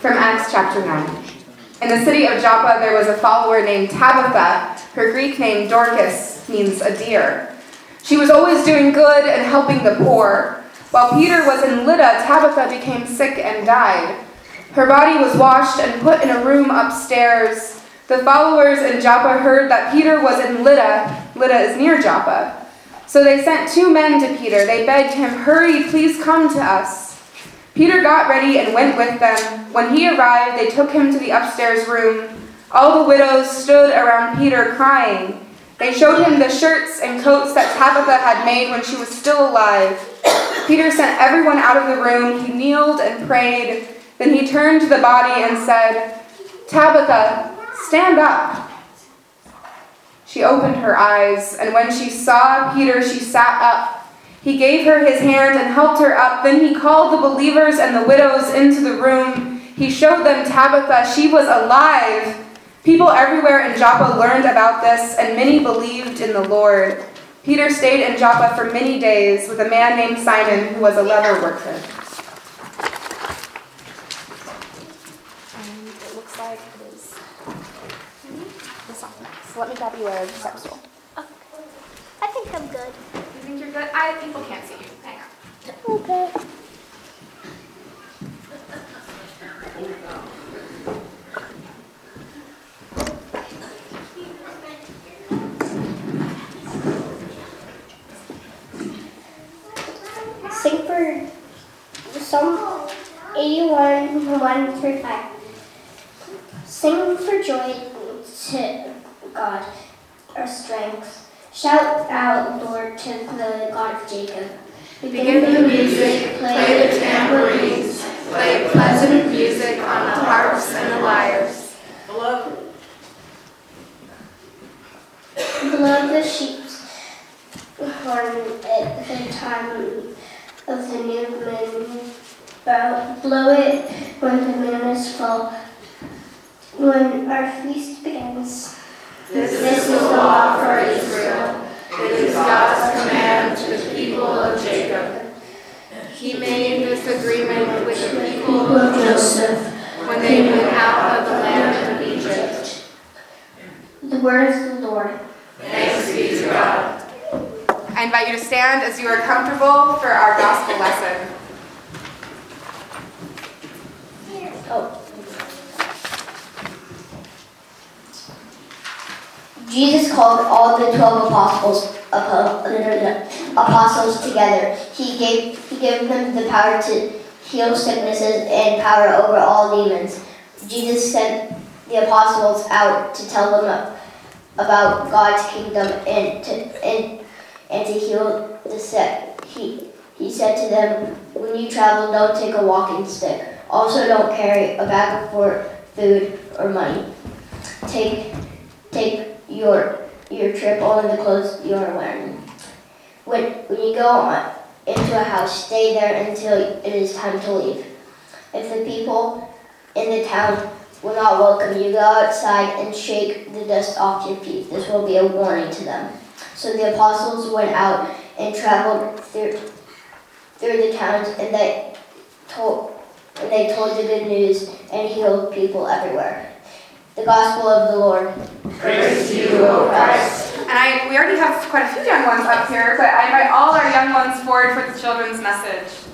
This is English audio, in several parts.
From Acts chapter 9. In the city of Joppa, there was a follower named Tabitha. Her Greek name, Dorcas, means a deer. She was always doing good and helping the poor. While Peter was in Lydda, Tabitha became sick and died. Her body was washed and put in a room upstairs. The followers in Joppa heard that Peter was in Lydda. Lydda is near Joppa. So they sent two men to Peter. They begged him, Hurry, please come to us. Peter got ready and went with them. When he arrived, they took him to the upstairs room. All the widows stood around Peter crying. They showed him the shirts and coats that Tabitha had made when she was still alive. Peter sent everyone out of the room. He kneeled and prayed. Then he turned to the body and said, Tabitha, stand up. She opened her eyes, and when she saw Peter, she sat up. He gave her his hand and helped her up. Then he called the believers and the widows into the room. He showed them Tabitha. She was alive. People everywhere in Joppa learned about this, and many believed in the Lord. Peter stayed in Joppa for many days with a man named Simon who was a leather worker. And it looks like it is this on. So let me grab you a step stool. I think I'm good. Good? I people can't see you. Hang on. Okay. Sing for Psalm 81, 1 through 5. Sing for joy to God, our strength. Shout out, Lord, to the God of Jacob. Begin the music, play the tambourines, play pleasant music on the harps and the lyres. Blow the sheep's horn at the time of the new moon. Blow it when the moon is full. When our feast begins. This is the law for Israel. Is God's command to the people of Jacob. He made this agreement with the people of Joseph when they went out of the land of Egypt. The word of the Lord. Thanks be to God. I invite you to stand as you are comfortable for our gospel lesson. Oh. Jesus called all the twelve apostles apo- apostles together. He gave he gave them the power to heal sicknesses and power over all demons. Jesus sent the apostles out to tell them about God's kingdom and to and, and to heal the sick. He he said to them, "When you travel, don't take a walking stick. Also, don't carry a bag for food or money. Take take your your trip only the clothes you are wearing. When when you go on into a house, stay there until it is time to leave. If the people in the town will not welcome you, go outside and shake the dust off your feet. This will be a warning to them. So the apostles went out and traveled through through the towns, and they told and they told the good news and healed people everywhere. The gospel of the Lord. Praise to you, O Christ. And I, we already have quite a few young ones up here, but I invite all our young ones forward for the children's message.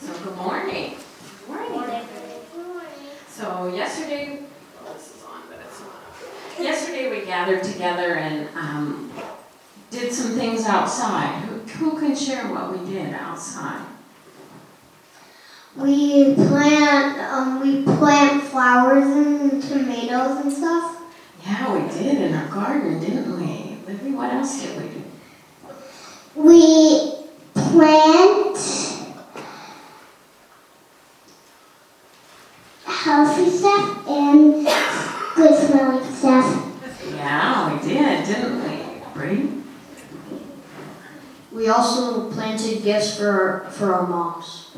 So good morning. So yesterday, well, this is on, but it's not. Yesterday we gathered together and um, did some things outside. Who, who can share what we did outside? We plant um, we plant flowers and tomatoes and stuff. Yeah, we did in our garden, didn't we? Libby, what else did we do? We plant Brady? We also planted gifts for for our moms.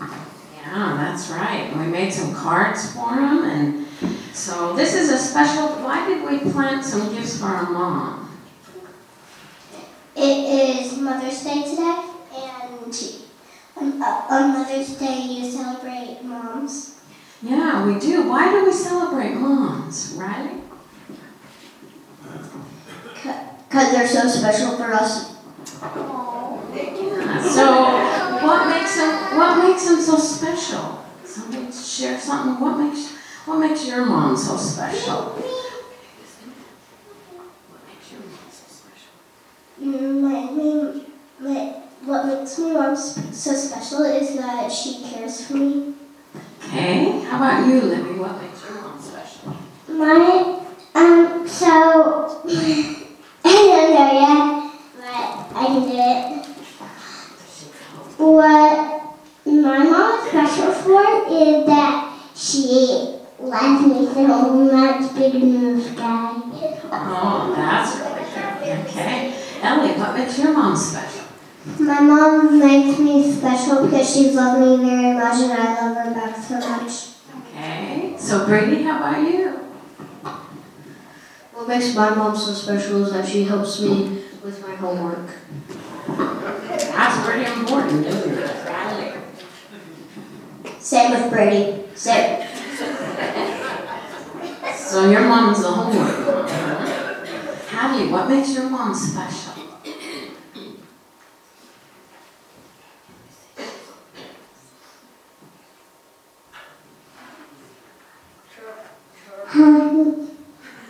Yeah, that's right. We made some cards for them, and so this is a special. Why did we plant some gifts for our mom? It is Mother's Day today, and on, uh, on Mother's Day you celebrate moms. Yeah, we do. Why do we celebrate moms, Riley? Because they're so special for us. Yeah, so what makes them what makes them so special? Somebody share something. What makes what makes your mom so special? What makes your mom so special? Mm, My, my, my, what makes my mom so special is that she cares for me. Okay. How about you, Libby? What makes your mom special? My, um, so, I don't know yet, but I can do it. What my mom is special for is that she lets me so much big the sky. Oh, that's really good. Okay. Ellie, what makes your mom special? My mom makes me special because she loves me very much and I love her back so much. Okay. So Brady, how about you? What makes my mom so special is that she helps me with my homework. That's pretty important, isn't it, Riley? Same with Brady. Same. So your mom's the homework mom, huh? What makes your mom special?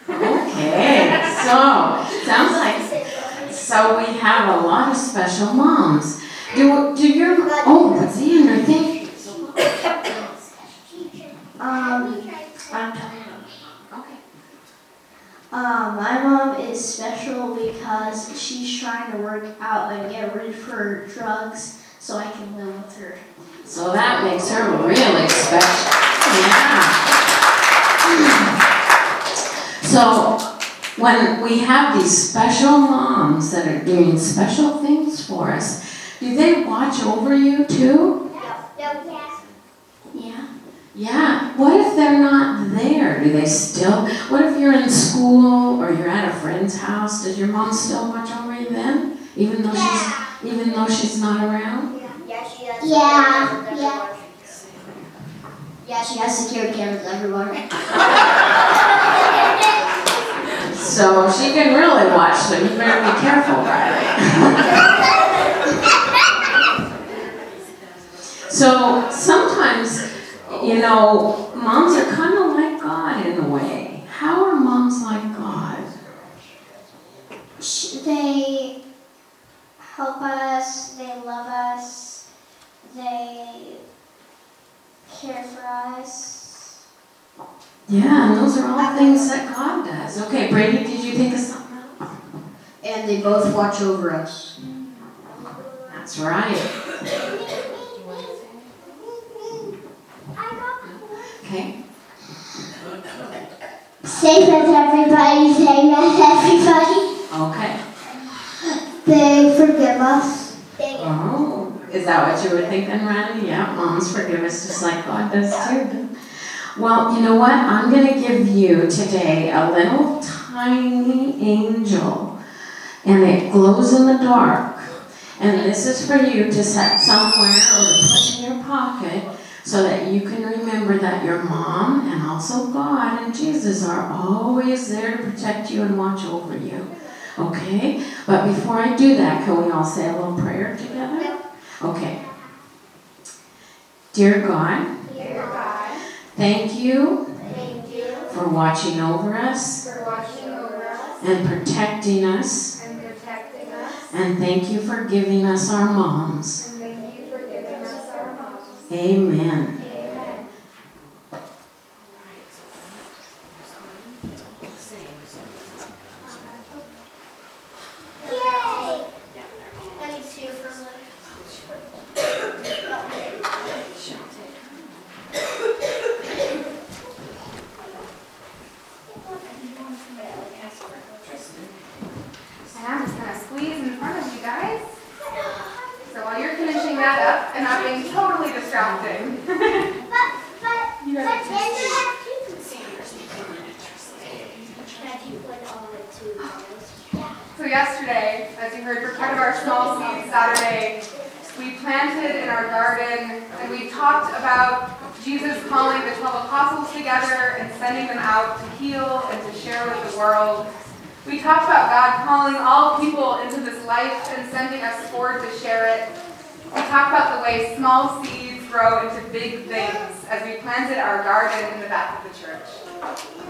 Okay, so sounds like so we have a lot of special moms. Do do your oh Xander, thank you. Um, I'm telling you. Okay. Uh, my mom is special because she's trying to work out and get rid of her drugs so I can live with her. So that makes her really special. Yeah. So when we have these special moms that are doing special things for us, do they watch over you too? Yeah. Yeah. What if they're not there? Do they still? What if you're in school or you're at a friend's house? Does your mom still watch over you then, even though she's even though she's not around? Yeah, yeah. Yeah, she has security cameras everywhere. So she can really watch them. You better be careful, Riley. so sometimes, you know, moms are kind of like God in a way. How are moms like God? They help us, they love us, they care for us. Yeah, and those are all things that God does. Okay, Brady, did you think of something else? And they both watch over us. That's right. Okay. Same as everybody, same as everybody. Okay. They forgive us. Oh, is that what you were thinking, Riley? Yeah, moms forgive us just like God does too. Well, you know what? I'm going to give you today a little tiny angel, and it glows in the dark. And this is for you to set somewhere or to put in your pocket so that you can remember that your mom and also God and Jesus are always there to protect you and watch over you. Okay? But before I do that, can we all say a little prayer together? Okay. Dear God, Dear God, thank you thank you for watching over us for watching over us and protecting us. and protecting us. And thank you for giving us our moms. And thank you for giving us our moms. Amen. Amen. Yay! I need two for I looking that up and not being totally distracting. But, but, but Andrew has two. Can I keep one all the way to So yesterday, as you heard, for part of our Small Seeds Saturday, we planted in our garden and we talked about Jesus calling the 12 apostles together and sending them out to heal and to share with the world. We talked about God calling all people into this life and sending us forward to share it. We talked about the way small seeds grow into big things as we planted our garden in the back of the church.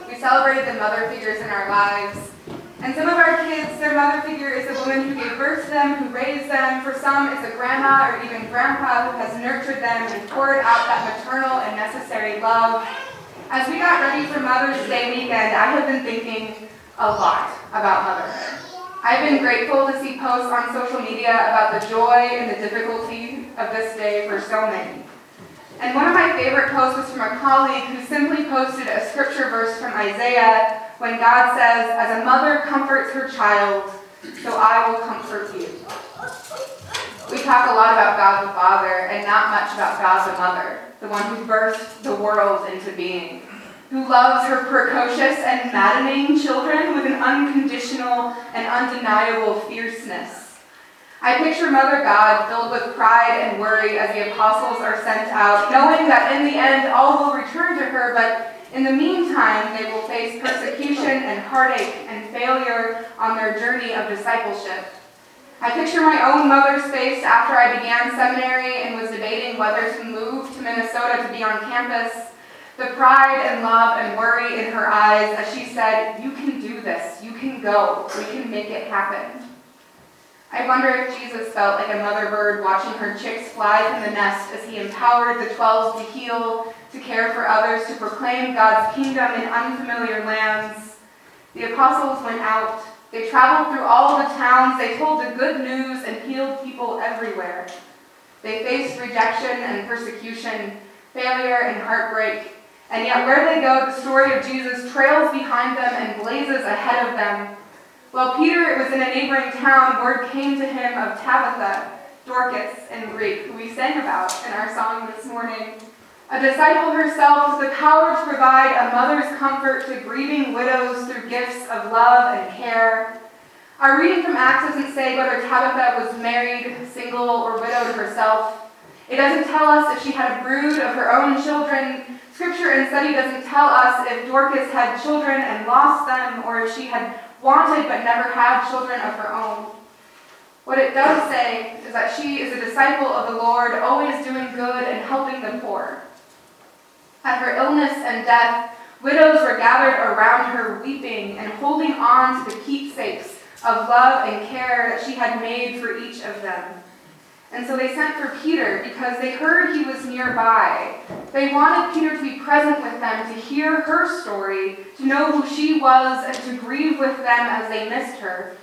We celebrated the mother figures in our lives. And some of our kids, their mother figure is a woman who gave birth to them, who raised them. For some, it's a grandma or even grandpa who has nurtured them and poured out that maternal and necessary love. As we got ready for Mother's Day weekend, I have been thinking a lot about motherhood. I've been grateful to see posts on social media about the joy and the difficulty of this day for so many. And one of my favorite posts was from a colleague who simply posted a scripture verse from Isaiah when God says, As a mother comforts her child, so I will comfort you. We talk a lot about God the Father and not much about God the Mother, the one who birthed the world into being, who loves her precocious and maddening children with an unconditional and undeniable fierceness. I picture Mother God filled with pride and worry as the apostles are sent out, knowing that in the end all will return to her, but in the meantime they will face persecution and heartache and failure on their journey of discipleship. I picture my own mother's face after I began seminary and was debating whether to move to Minnesota to be on campus. The pride and love and worry in her eyes as she said, You can do this. You can go. We can make it happen. I wonder if Jesus felt like a mother bird watching her chicks fly from the nest as he empowered the twelve to heal, to care for others, to proclaim God's kingdom in unfamiliar lands. The apostles went out. They traveled through all the towns. They told the good news and healed people everywhere. They faced rejection and persecution, failure and heartbreak. And yet, where they go, the story of Jesus trails behind them and blazes ahead of them. While Peter was in a neighboring town, word came to him of Tabitha, Dorcas in Greek, who we sang about in our song this morning. A disciple herself with the power to provide a mother's comfort to grieving widows through gifts of love and care. Our reading from Acts doesn't say whether Tabitha was married, single, or widowed herself. It doesn't tell us if she had a brood of her own children. Scripture and study doesn't tell us if Dorcas had children and lost them, or if she had wanted but never had children of her own. What it does say is that she is a disciple of the Lord, always doing good and helping the poor. At her illness and death, widows were gathered around her, weeping and holding on to the keepsakes of love and care that she had made for each of them. And so they sent for Peter because they heard he was nearby. They wanted Peter to be present with them, to hear her story, to know who she was, and to grieve with them as they missed her.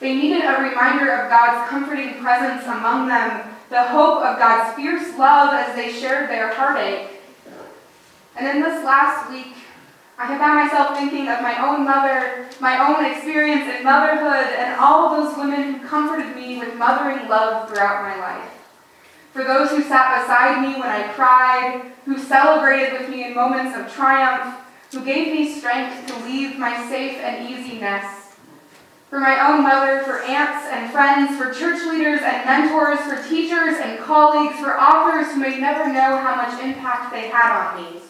They needed a reminder of God's comforting presence among them, the hope of God's fierce love as they shared their heartache. And in this last week, I have found myself thinking of my own mother, my own experience in motherhood, and all those women who comforted me with mothering love throughout my life. For those who sat beside me when I cried, who celebrated with me in moments of triumph, who gave me strength to leave my safe and easy nest. For my own mother, for aunts and friends, for church leaders and mentors, for teachers and colleagues, for authors who may never know how much impact they had on me.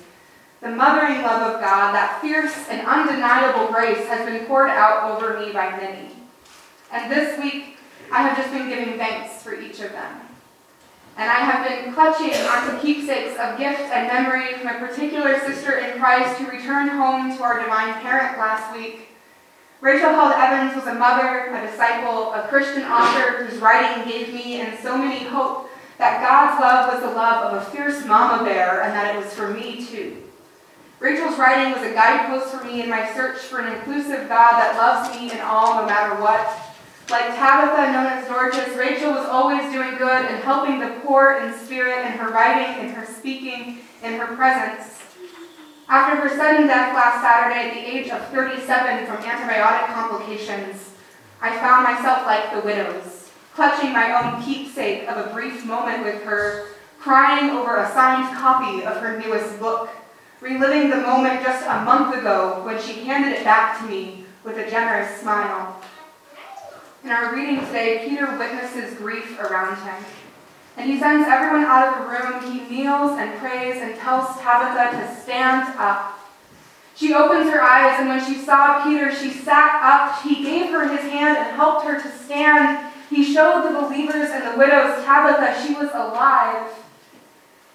The mothering love of God, that fierce and undeniable grace, has been poured out over me by many. And this week, I have just been giving thanks for each of them. And I have been clutching onto keepsakes of gift and memory from a particular sister in Christ who returned home to our divine parent last week. Rachel Held Evans was a mother, a disciple, a Christian author whose writing gave me and so many hope that God's love was the love of a fierce mama bear and that it was for me too. Rachel's writing was a guidepost for me in my search for an inclusive God that loves me and all, no matter what. Like Tabitha, known as Dorcas, Rachel was always doing good and helping the poor in spirit in her writing, in her speaking, in her presence. After her sudden death last Saturday at the age of 37 from antibiotic complications, I found myself like the widows, clutching my own keepsake of a brief moment with her, crying over a signed copy of her newest book, reliving the moment just a month ago when she handed it back to me with a generous smile. In our reading today, Peter witnesses grief around him. And he sends everyone out of the room. He kneels and prays and tells Tabitha to stand up. She opens her eyes, and when she saw Peter, she sat up. He gave her his hand and helped her to stand. He showed the believers and the widows Tabitha she was alive.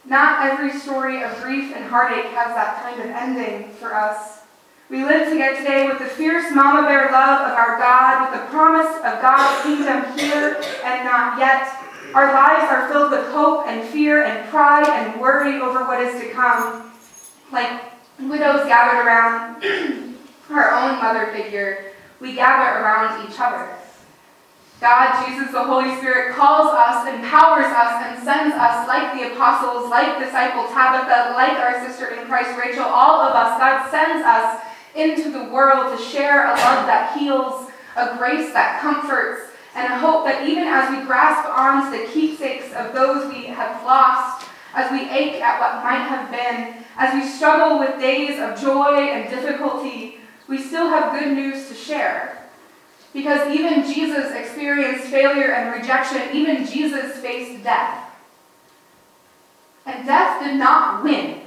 Not every story of grief and heartache has that kind of ending for us. We live today with the fierce mama bear love of our God, with the promise of God's kingdom here and not yet. Our lives are filled with hope and fear and pride and worry over what is to come. Like widows gathered around our own mother figure, we gather around each other. God, Jesus, the Holy Spirit calls us, empowers us, and sends us like the apostles, like disciple Tabitha, like our sister in Christ Rachel, all of us. God sends us into the world to share a love that heals, a grace that comforts, and a hope that even as we grasp on to the keepsakes of those we have lost, as we ache at what might have been, as we struggle with days of joy and difficulty, we still have good news to share. Because even Jesus experienced failure and rejection, even Jesus faced death. And death did not win.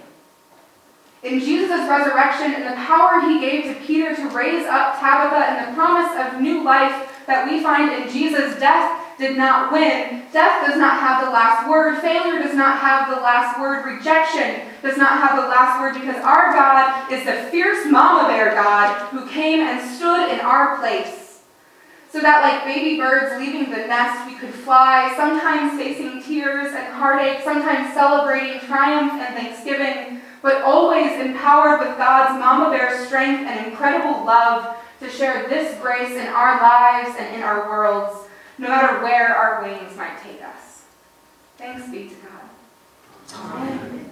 In Jesus' resurrection and the power he gave to Peter to raise up Tabitha and the promise of new life that we find in Jesus, death did not win. Death does not have the last word. Failure does not have the last word. Rejection does not have the last word because our God is the fierce mama bear God who came and stood in our place. So that, like baby birds leaving the nest, we could fly, sometimes facing tears and heartache, sometimes celebrating triumph and thanksgiving, but always empowered with God's mama bear strength and incredible love to share this grace in our lives and in our worlds, no matter where our wings might take us. Thanks be to God. Amen.